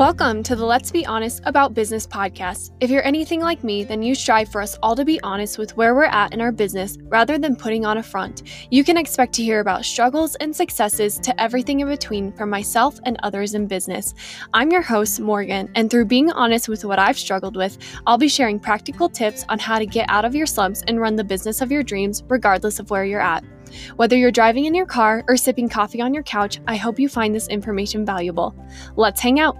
Welcome to the Let's Be Honest About Business podcast. If you're anything like me, then you strive for us all to be honest with where we're at in our business rather than putting on a front. You can expect to hear about struggles and successes to everything in between from myself and others in business. I'm your host, Morgan, and through being honest with what I've struggled with, I'll be sharing practical tips on how to get out of your slumps and run the business of your dreams regardless of where you're at. Whether you're driving in your car or sipping coffee on your couch, I hope you find this information valuable. Let's hang out.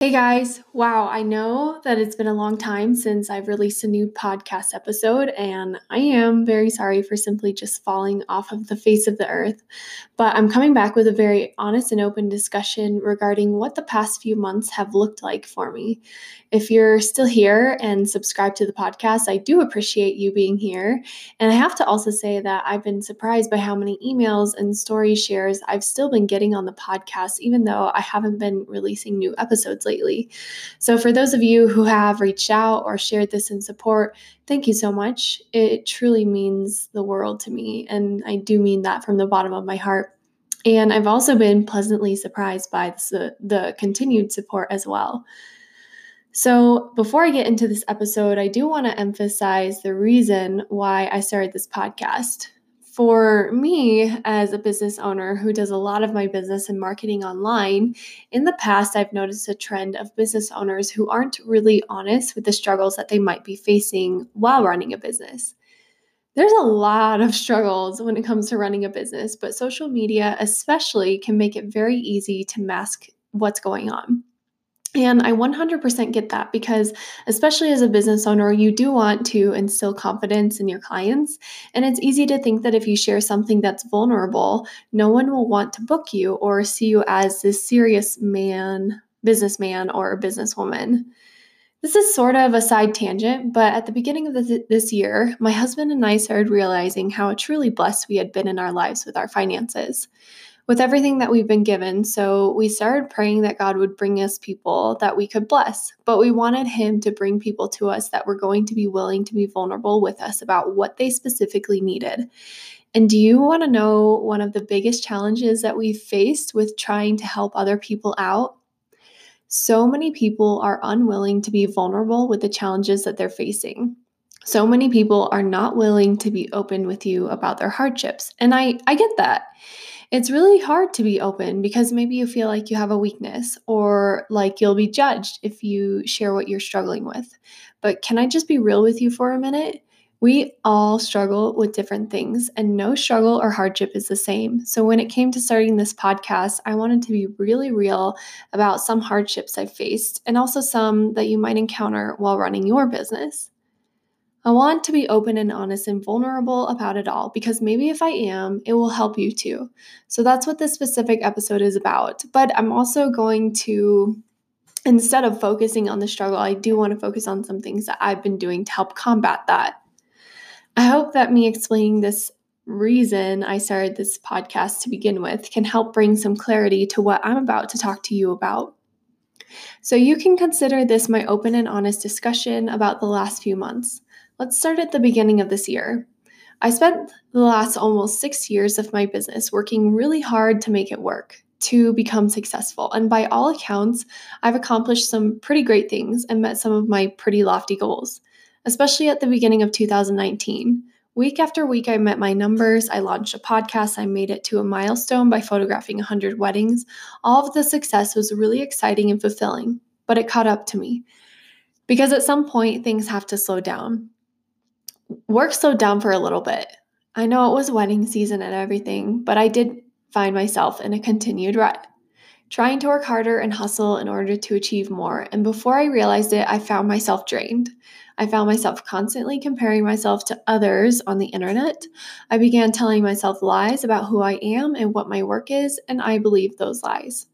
Hey guys, wow, I know that it's been a long time since I've released a new podcast episode, and I am very sorry for simply just falling off of the face of the earth. But I'm coming back with a very honest and open discussion regarding what the past few months have looked like for me. If you're still here and subscribe to the podcast, I do appreciate you being here. And I have to also say that I've been surprised by how many emails and story shares I've still been getting on the podcast, even though I haven't been releasing new episodes lately. So, for those of you who have reached out or shared this in support, thank you so much. It truly means the world to me. And I do mean that from the bottom of my heart. And I've also been pleasantly surprised by the, uh, the continued support as well. So, before I get into this episode, I do want to emphasize the reason why I started this podcast. For me, as a business owner who does a lot of my business and marketing online, in the past, I've noticed a trend of business owners who aren't really honest with the struggles that they might be facing while running a business. There's a lot of struggles when it comes to running a business, but social media, especially, can make it very easy to mask what's going on. And I 100% get that because, especially as a business owner, you do want to instill confidence in your clients. And it's easy to think that if you share something that's vulnerable, no one will want to book you or see you as this serious man, businessman, or businesswoman. This is sort of a side tangent, but at the beginning of this, this year, my husband and I started realizing how truly blessed we had been in our lives with our finances with everything that we've been given. So we started praying that God would bring us people that we could bless. But we wanted Him to bring people to us that were going to be willing to be vulnerable with us about what they specifically needed. And do you want to know one of the biggest challenges that we've faced with trying to help other people out? So many people are unwilling to be vulnerable with the challenges that they're facing. So many people are not willing to be open with you about their hardships. And I, I get that it's really hard to be open because maybe you feel like you have a weakness or like you'll be judged if you share what you're struggling with. But can I just be real with you for a minute? We all struggle with different things, and no struggle or hardship is the same. So, when it came to starting this podcast, I wanted to be really real about some hardships I faced and also some that you might encounter while running your business. I want to be open and honest and vulnerable about it all because maybe if I am, it will help you too. So that's what this specific episode is about. But I'm also going to, instead of focusing on the struggle, I do want to focus on some things that I've been doing to help combat that. I hope that me explaining this reason I started this podcast to begin with can help bring some clarity to what I'm about to talk to you about. So, you can consider this my open and honest discussion about the last few months. Let's start at the beginning of this year. I spent the last almost six years of my business working really hard to make it work, to become successful. And by all accounts, I've accomplished some pretty great things and met some of my pretty lofty goals, especially at the beginning of 2019. Week after week, I met my numbers. I launched a podcast. I made it to a milestone by photographing 100 weddings. All of the success was really exciting and fulfilling, but it caught up to me. Because at some point, things have to slow down work slowed down for a little bit. I know it was wedding season and everything, but I did find myself in a continued rut, trying to work harder and hustle in order to achieve more. And before I realized it, I found myself drained. I found myself constantly comparing myself to others on the internet. I began telling myself lies about who I am and what my work is, and I believed those lies.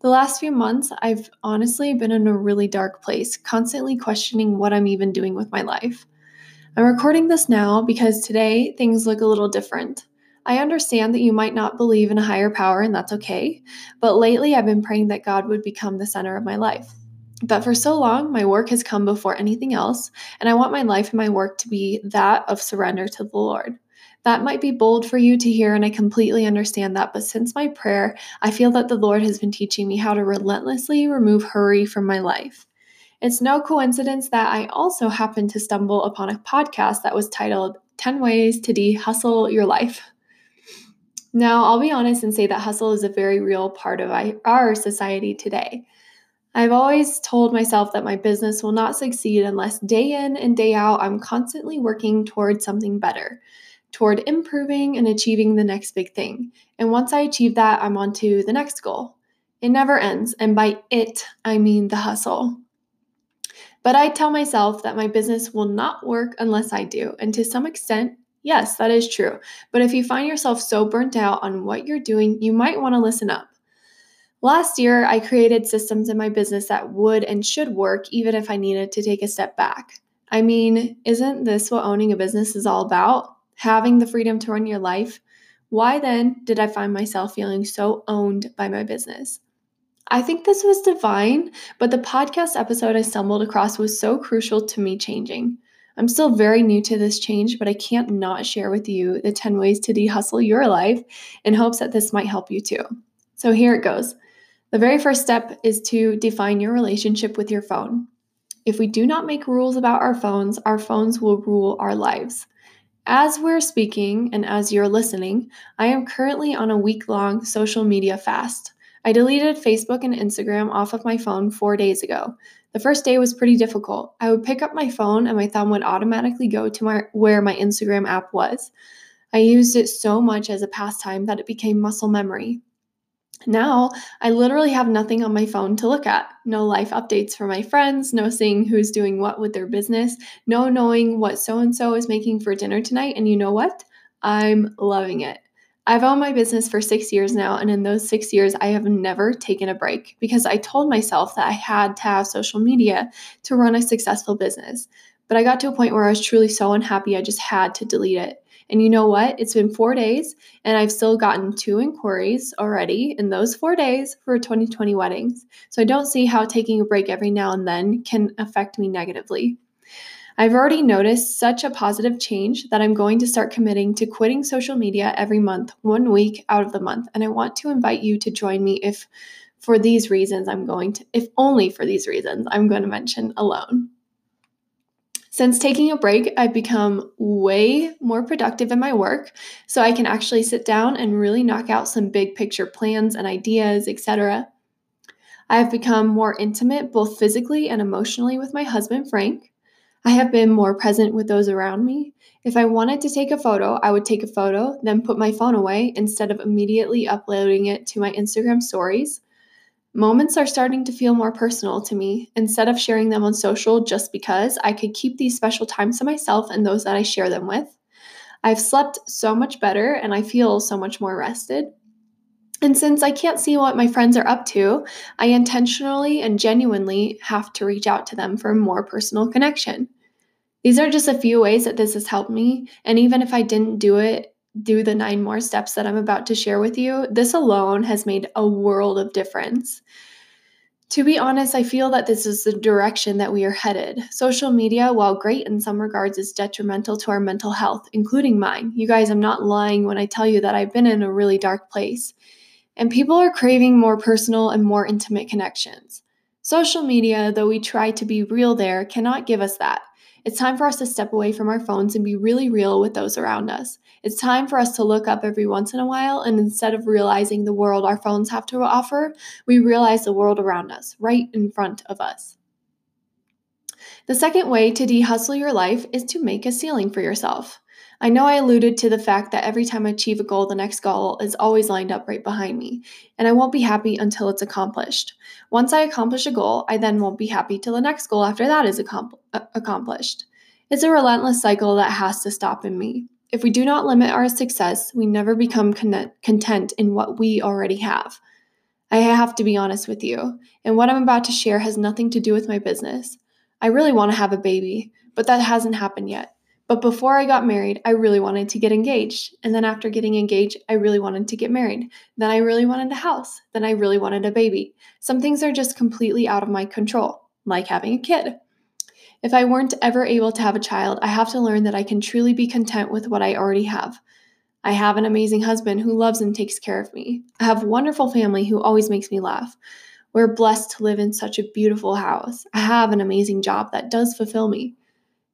The last few months, I've honestly been in a really dark place, constantly questioning what I'm even doing with my life. I'm recording this now because today things look a little different. I understand that you might not believe in a higher power, and that's okay, but lately I've been praying that God would become the center of my life. But for so long, my work has come before anything else, and I want my life and my work to be that of surrender to the Lord. That might be bold for you to hear, and I completely understand that. But since my prayer, I feel that the Lord has been teaching me how to relentlessly remove hurry from my life. It's no coincidence that I also happened to stumble upon a podcast that was titled 10 Ways to De Hustle Your Life. Now, I'll be honest and say that hustle is a very real part of our society today. I've always told myself that my business will not succeed unless day in and day out I'm constantly working toward something better, toward improving and achieving the next big thing. And once I achieve that, I'm on to the next goal. It never ends, and by it, I mean the hustle. But I tell myself that my business will not work unless I do, and to some extent, yes, that is true. But if you find yourself so burnt out on what you're doing, you might want to listen up. Last year, I created systems in my business that would and should work even if I needed to take a step back. I mean, isn't this what owning a business is all about? Having the freedom to run your life? Why then did I find myself feeling so owned by my business? I think this was divine, but the podcast episode I stumbled across was so crucial to me changing. I'm still very new to this change, but I can't not share with you the 10 ways to de hustle your life in hopes that this might help you too. So here it goes. The very first step is to define your relationship with your phone. If we do not make rules about our phones, our phones will rule our lives. As we're speaking and as you're listening, I am currently on a week long social media fast. I deleted Facebook and Instagram off of my phone four days ago. The first day was pretty difficult. I would pick up my phone and my thumb would automatically go to my, where my Instagram app was. I used it so much as a pastime that it became muscle memory. Now, I literally have nothing on my phone to look at. No life updates for my friends, no seeing who's doing what with their business, no knowing what so and so is making for dinner tonight. And you know what? I'm loving it. I've owned my business for six years now, and in those six years, I have never taken a break because I told myself that I had to have social media to run a successful business. But I got to a point where I was truly so unhappy, I just had to delete it. And you know what? It's been four days, and I've still gotten two inquiries already in those four days for 2020 weddings. So I don't see how taking a break every now and then can affect me negatively. I've already noticed such a positive change that I'm going to start committing to quitting social media every month, one week out of the month. And I want to invite you to join me if for these reasons I'm going to, if only for these reasons, I'm going to mention alone. Since taking a break, I've become way more productive in my work, so I can actually sit down and really knock out some big picture plans and ideas, etc. I have become more intimate both physically and emotionally with my husband, Frank. I have been more present with those around me. If I wanted to take a photo, I would take a photo, then put my phone away instead of immediately uploading it to my Instagram stories. Moments are starting to feel more personal to me. Instead of sharing them on social just because, I could keep these special times to myself and those that I share them with. I've slept so much better and I feel so much more rested. And since I can't see what my friends are up to, I intentionally and genuinely have to reach out to them for more personal connection. These are just a few ways that this has helped me, and even if I didn't do it do the nine more steps that I'm about to share with you, this alone has made a world of difference. To be honest, I feel that this is the direction that we are headed. Social media, while great in some regards, is detrimental to our mental health, including mine. You guys, I'm not lying when I tell you that I've been in a really dark place. And people are craving more personal and more intimate connections. Social media, though we try to be real there, cannot give us that. It's time for us to step away from our phones and be really real with those around us. It's time for us to look up every once in a while, and instead of realizing the world our phones have to offer, we realize the world around us, right in front of us. The second way to de hustle your life is to make a ceiling for yourself. I know I alluded to the fact that every time I achieve a goal, the next goal is always lined up right behind me, and I won't be happy until it's accomplished. Once I accomplish a goal, I then won't be happy till the next goal after that is uh, accomplished. It's a relentless cycle that has to stop in me. If we do not limit our success, we never become content in what we already have. I have to be honest with you, and what I'm about to share has nothing to do with my business. I really want to have a baby, but that hasn't happened yet. But before I got married, I really wanted to get engaged. And then after getting engaged, I really wanted to get married. Then I really wanted a house. Then I really wanted a baby. Some things are just completely out of my control, like having a kid. If I weren't ever able to have a child, I have to learn that I can truly be content with what I already have. I have an amazing husband who loves and takes care of me. I have wonderful family who always makes me laugh. We're blessed to live in such a beautiful house. I have an amazing job that does fulfill me.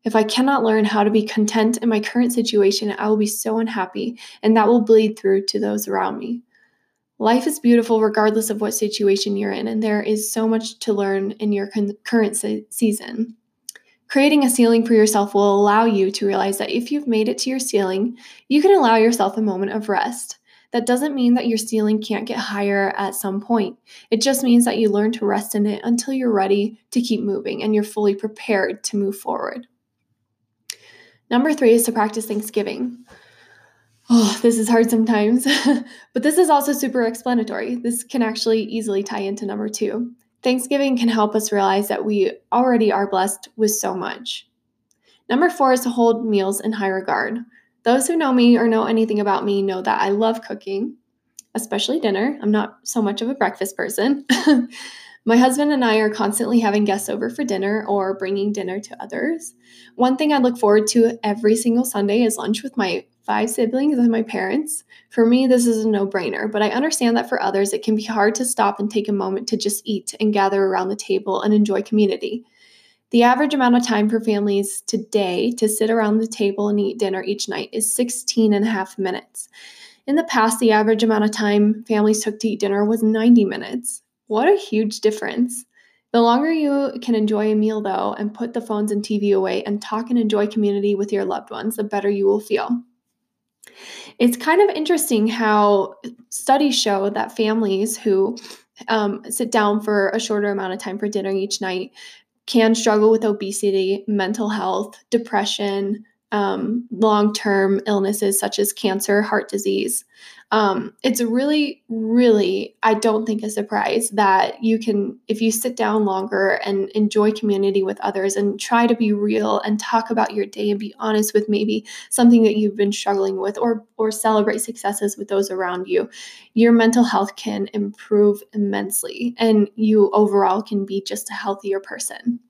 If I cannot learn how to be content in my current situation, I will be so unhappy, and that will bleed through to those around me. Life is beautiful regardless of what situation you're in, and there is so much to learn in your con- current se- season. Creating a ceiling for yourself will allow you to realize that if you've made it to your ceiling, you can allow yourself a moment of rest. That doesn't mean that your ceiling can't get higher at some point. It just means that you learn to rest in it until you're ready to keep moving and you're fully prepared to move forward. Number three is to practice Thanksgiving. Oh, this is hard sometimes, but this is also super explanatory. This can actually easily tie into number two. Thanksgiving can help us realize that we already are blessed with so much. Number four is to hold meals in high regard. Those who know me or know anything about me know that I love cooking, especially dinner. I'm not so much of a breakfast person. My husband and I are constantly having guests over for dinner or bringing dinner to others. One thing I look forward to every single Sunday is lunch with my five siblings and my parents. For me, this is a no brainer, but I understand that for others, it can be hard to stop and take a moment to just eat and gather around the table and enjoy community. The average amount of time for families today to sit around the table and eat dinner each night is 16 and a half minutes. In the past, the average amount of time families took to eat dinner was 90 minutes. What a huge difference. The longer you can enjoy a meal, though, and put the phones and TV away and talk and enjoy community with your loved ones, the better you will feel. It's kind of interesting how studies show that families who um, sit down for a shorter amount of time for dinner each night can struggle with obesity, mental health, depression, um, long term illnesses such as cancer, heart disease. Um, it's really, really, I don't think a surprise that you can, if you sit down longer and enjoy community with others and try to be real and talk about your day and be honest with maybe something that you've been struggling with or or celebrate successes with those around you, your mental health can improve immensely and you overall can be just a healthier person.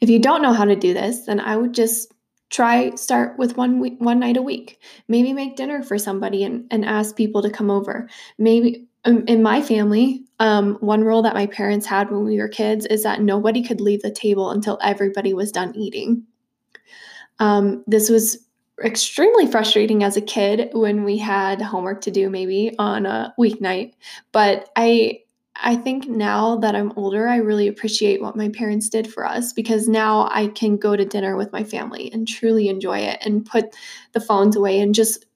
If you don't know how to do this, then I would just try start with one week, one night a week. Maybe make dinner for somebody and, and ask people to come over. Maybe um, in my family, um, one rule that my parents had when we were kids is that nobody could leave the table until everybody was done eating. Um, this was extremely frustrating as a kid when we had homework to do maybe on a weeknight but i I think now that I'm older, I really appreciate what my parents did for us because now I can go to dinner with my family and truly enjoy it and put the phones away and just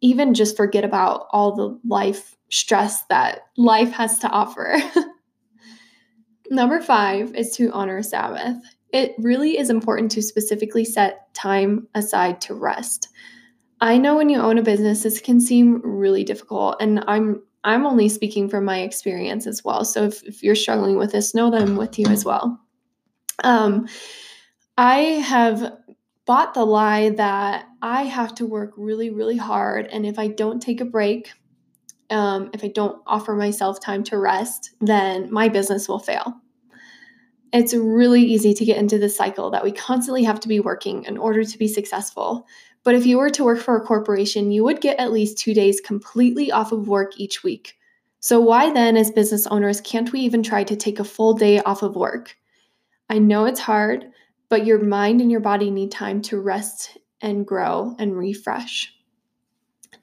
even just forget about all the life stress that life has to offer. Number five is to honor Sabbath. It really is important to specifically set time aside to rest. I know when you own a business, this can seem really difficult, and I'm I'm only speaking from my experience as well. So if, if you're struggling with this, know that I'm with you as well. Um, I have bought the lie that I have to work really, really hard. And if I don't take a break, um, if I don't offer myself time to rest, then my business will fail. It's really easy to get into the cycle that we constantly have to be working in order to be successful. But if you were to work for a corporation, you would get at least two days completely off of work each week. So, why then, as business owners, can't we even try to take a full day off of work? I know it's hard, but your mind and your body need time to rest and grow and refresh.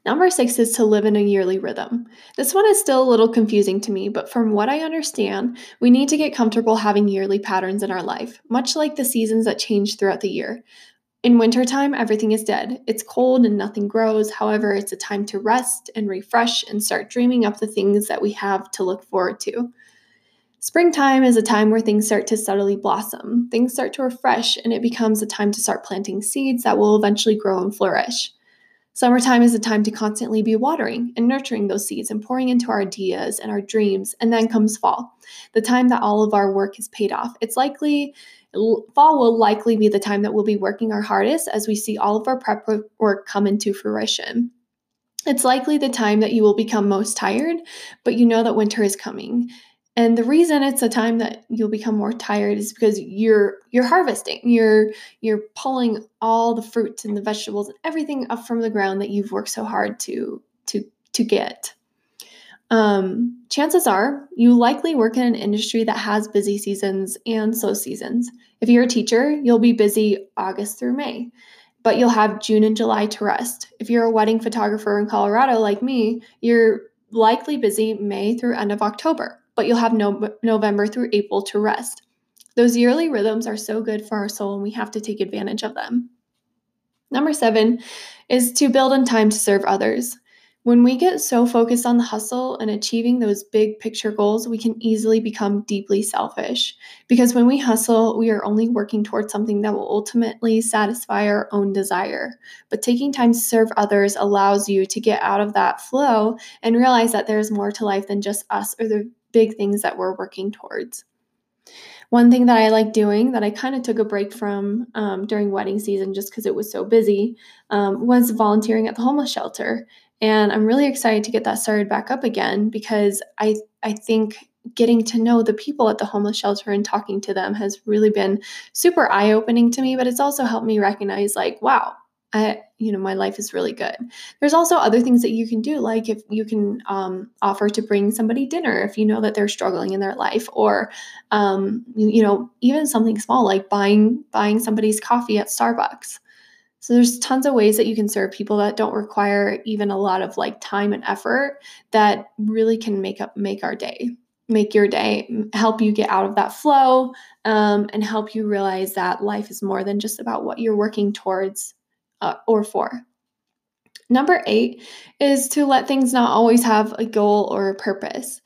Number six is to live in a yearly rhythm. This one is still a little confusing to me, but from what I understand, we need to get comfortable having yearly patterns in our life, much like the seasons that change throughout the year. In wintertime, everything is dead. It's cold and nothing grows. However, it's a time to rest and refresh and start dreaming up the things that we have to look forward to. Springtime is a time where things start to subtly blossom. Things start to refresh, and it becomes a time to start planting seeds that will eventually grow and flourish. Summertime is a time to constantly be watering and nurturing those seeds and pouring into our ideas and our dreams. And then comes fall, the time that all of our work is paid off. It's likely fall will likely be the time that we'll be working our hardest as we see all of our prep work come into fruition. It's likely the time that you will become most tired, but you know that winter is coming. And the reason it's a time that you'll become more tired is because you're you're harvesting. You're you're pulling all the fruits and the vegetables and everything up from the ground that you've worked so hard to to to get. Um, chances are you likely work in an industry that has busy seasons and slow seasons. If you're a teacher, you'll be busy August through May, but you'll have June and July to rest. If you're a wedding photographer in Colorado like me, you're likely busy May through end of October, but you'll have no- November through April to rest. Those yearly rhythms are so good for our soul, and we have to take advantage of them. Number seven is to build in time to serve others. When we get so focused on the hustle and achieving those big picture goals, we can easily become deeply selfish. Because when we hustle, we are only working towards something that will ultimately satisfy our own desire. But taking time to serve others allows you to get out of that flow and realize that there's more to life than just us or the big things that we're working towards. One thing that I like doing that I kind of took a break from um, during wedding season just because it was so busy um, was volunteering at the homeless shelter. And I'm really excited to get that started back up again because I I think getting to know the people at the homeless shelter and talking to them has really been super eye-opening to me, but it's also helped me recognize like, wow, I, you know, my life is really good. There's also other things that you can do, like if you can um, offer to bring somebody dinner if you know that they're struggling in their life, or um, you, you know, even something small like buying buying somebody's coffee at Starbucks. So there's tons of ways that you can serve people that don't require even a lot of like time and effort that really can make up make our day make your day help you get out of that flow um, and help you realize that life is more than just about what you're working towards uh, or for. Number eight is to let things not always have a goal or a purpose.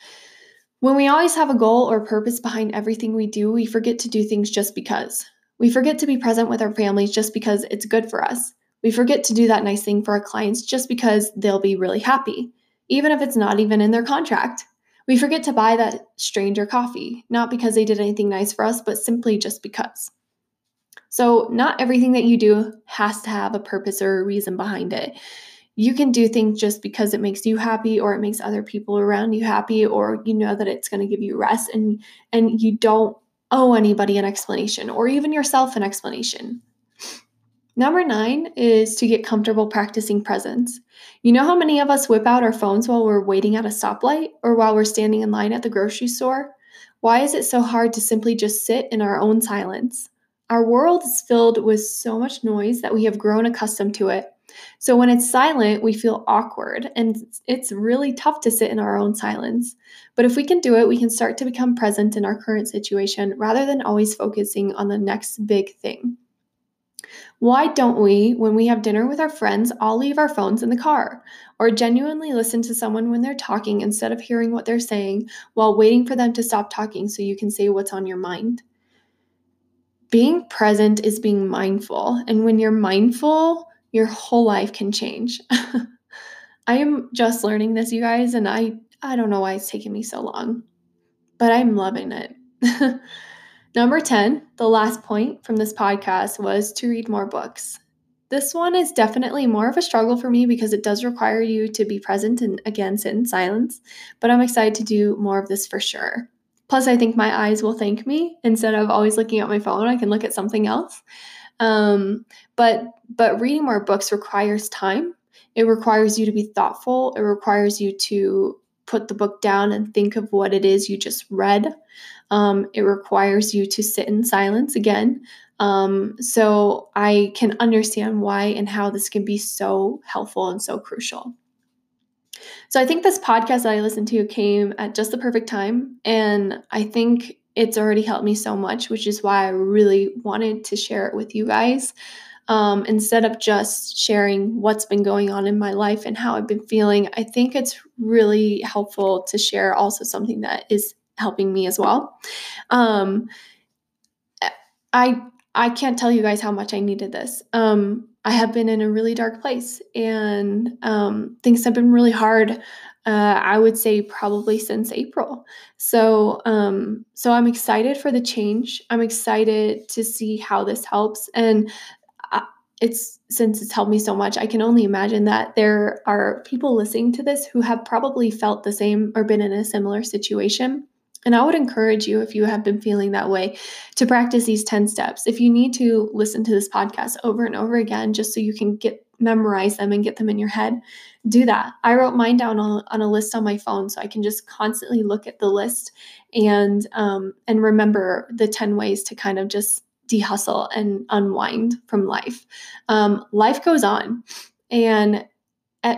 When we always have a goal or purpose behind everything we do we forget to do things just because we forget to be present with our families just because it's good for us. We forget to do that nice thing for our clients just because they'll be really happy, even if it's not even in their contract. We forget to buy that stranger coffee, not because they did anything nice for us, but simply just because. So, not everything that you do has to have a purpose or a reason behind it. You can do things just because it makes you happy or it makes other people around you happy or you know that it's going to give you rest and and you don't owe anybody an explanation or even yourself an explanation. Number nine is to get comfortable practicing presence. You know how many of us whip out our phones while we're waiting at a stoplight or while we're standing in line at the grocery store? Why is it so hard to simply just sit in our own silence? Our world is filled with so much noise that we have grown accustomed to it. So when it's silent, we feel awkward and it's really tough to sit in our own silence. But if we can do it, we can start to become present in our current situation rather than always focusing on the next big thing. Why don't we, when we have dinner with our friends, all leave our phones in the car or genuinely listen to someone when they're talking instead of hearing what they're saying while waiting for them to stop talking so you can say what's on your mind? Being present is being mindful. And when you're mindful, your whole life can change. I am just learning this, you guys, and I I don't know why it's taking me so long, but I'm loving it. Number 10, the last point from this podcast was to read more books. This one is definitely more of a struggle for me because it does require you to be present and again sit in silence, but I'm excited to do more of this for sure. Plus, I think my eyes will thank me. Instead of always looking at my phone, I can look at something else. Um, but but reading more books requires time. It requires you to be thoughtful. It requires you to put the book down and think of what it is you just read. Um, it requires you to sit in silence again. Um, so I can understand why and how this can be so helpful and so crucial. So I think this podcast that I listened to came at just the perfect time. And I think it's already helped me so much, which is why I really wanted to share it with you guys. Um, instead of just sharing what's been going on in my life and how I've been feeling, I think it's really helpful to share also something that is helping me as well. Um, I I can't tell you guys how much I needed this. Um, I have been in a really dark place, and um, things have been really hard uh, I would say probably since April. So, um, so I'm excited for the change. I'm excited to see how this helps, and uh, it's since it's helped me so much. I can only imagine that there are people listening to this who have probably felt the same or been in a similar situation. And I would encourage you, if you have been feeling that way, to practice these 10 steps. If you need to listen to this podcast over and over again, just so you can get memorize them and get them in your head, do that. I wrote mine down on, on a list on my phone so I can just constantly look at the list and um, and remember the 10 ways to kind of just de-hustle and unwind from life. Um, life goes on and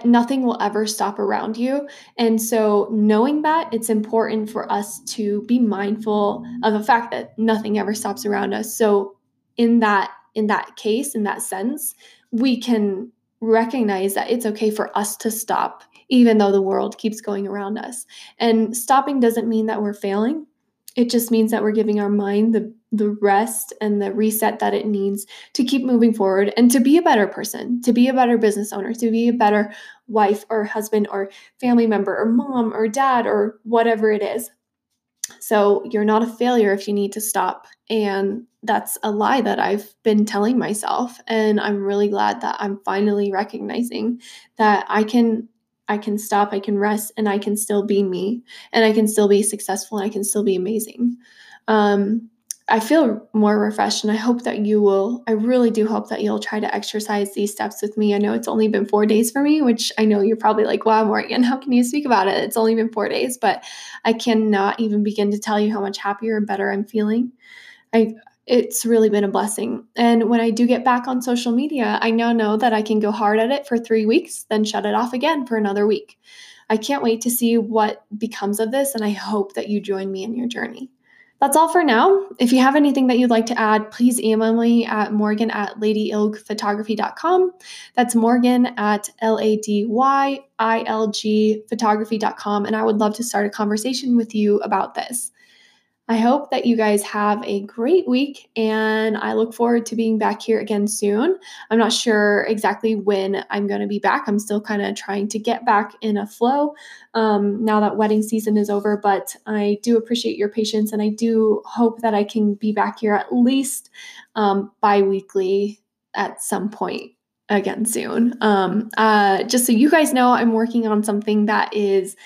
nothing will ever stop around you. And so, knowing that, it's important for us to be mindful of the fact that nothing ever stops around us. So, in that in that case, in that sense, we can recognize that it's okay for us to stop, even though the world keeps going around us. And stopping doesn't mean that we're failing. It just means that we're giving our mind the the rest and the reset that it needs to keep moving forward and to be a better person, to be a better business owner, to be a better wife or husband or family member or mom or dad or whatever it is. So you're not a failure if you need to stop. And that's a lie that I've been telling myself. And I'm really glad that I'm finally recognizing that I can I can stop, I can rest, and I can still be me, and I can still be successful, and I can still be amazing. Um, I feel more refreshed, and I hope that you will. I really do hope that you'll try to exercise these steps with me. I know it's only been four days for me, which I know you're probably like, wow, Morgan, how can you speak about it? It's only been four days, but I cannot even begin to tell you how much happier and better I'm feeling. I it's really been a blessing. And when I do get back on social media, I now know that I can go hard at it for three weeks, then shut it off again for another week. I can't wait to see what becomes of this, and I hope that you join me in your journey. That's all for now. If you have anything that you'd like to add, please email me at morgan at ladyilgphotography.com. That's morgan at L-A-D-Y-I-L-G photography.com. And I would love to start a conversation with you about this. I hope that you guys have a great week and I look forward to being back here again soon. I'm not sure exactly when I'm going to be back. I'm still kind of trying to get back in a flow um, now that wedding season is over, but I do appreciate your patience and I do hope that I can be back here at least um, bi weekly at some point again soon. Um, uh, just so you guys know, I'm working on something that is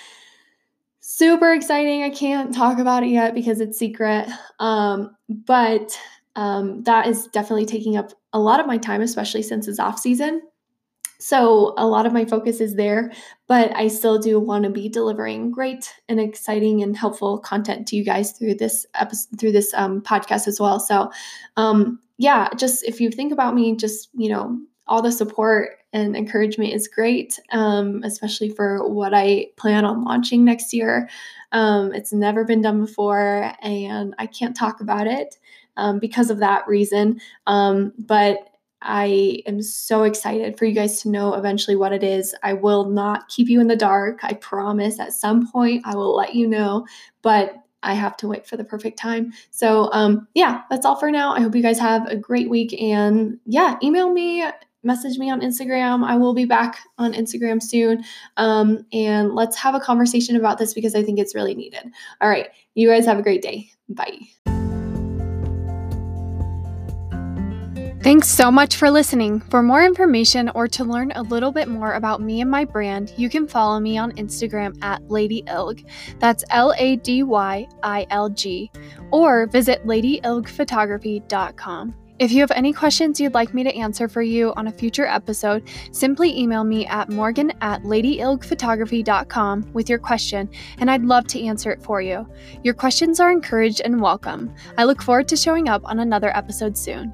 super exciting. I can't talk about it yet because it's secret. Um, but um, that is definitely taking up a lot of my time, especially since it's off season. So a lot of my focus is there, but I still do want to be delivering great and exciting and helpful content to you guys through this episode, through this um, podcast as well. So, um, yeah, just if you think about me, just you know, all the support and encouragement is great, um, especially for what I plan on launching next year. Um, it's never been done before, and I can't talk about it um, because of that reason. Um, but I am so excited for you guys to know eventually what it is. I will not keep you in the dark. I promise at some point I will let you know, but I have to wait for the perfect time. So, um, yeah, that's all for now. I hope you guys have a great week. And yeah, email me message me on Instagram. I will be back on Instagram soon. Um, and let's have a conversation about this because I think it's really needed. All right. You guys have a great day. Bye. Thanks so much for listening. For more information or to learn a little bit more about me and my brand, you can follow me on Instagram at Lady Ilg. That's L A D Y I L G. Or visit ladyilgphotography.com. If you have any questions you'd like me to answer for you on a future episode, simply email me at morgan at ladyilgphotography.com with your question, and I'd love to answer it for you. Your questions are encouraged and welcome. I look forward to showing up on another episode soon.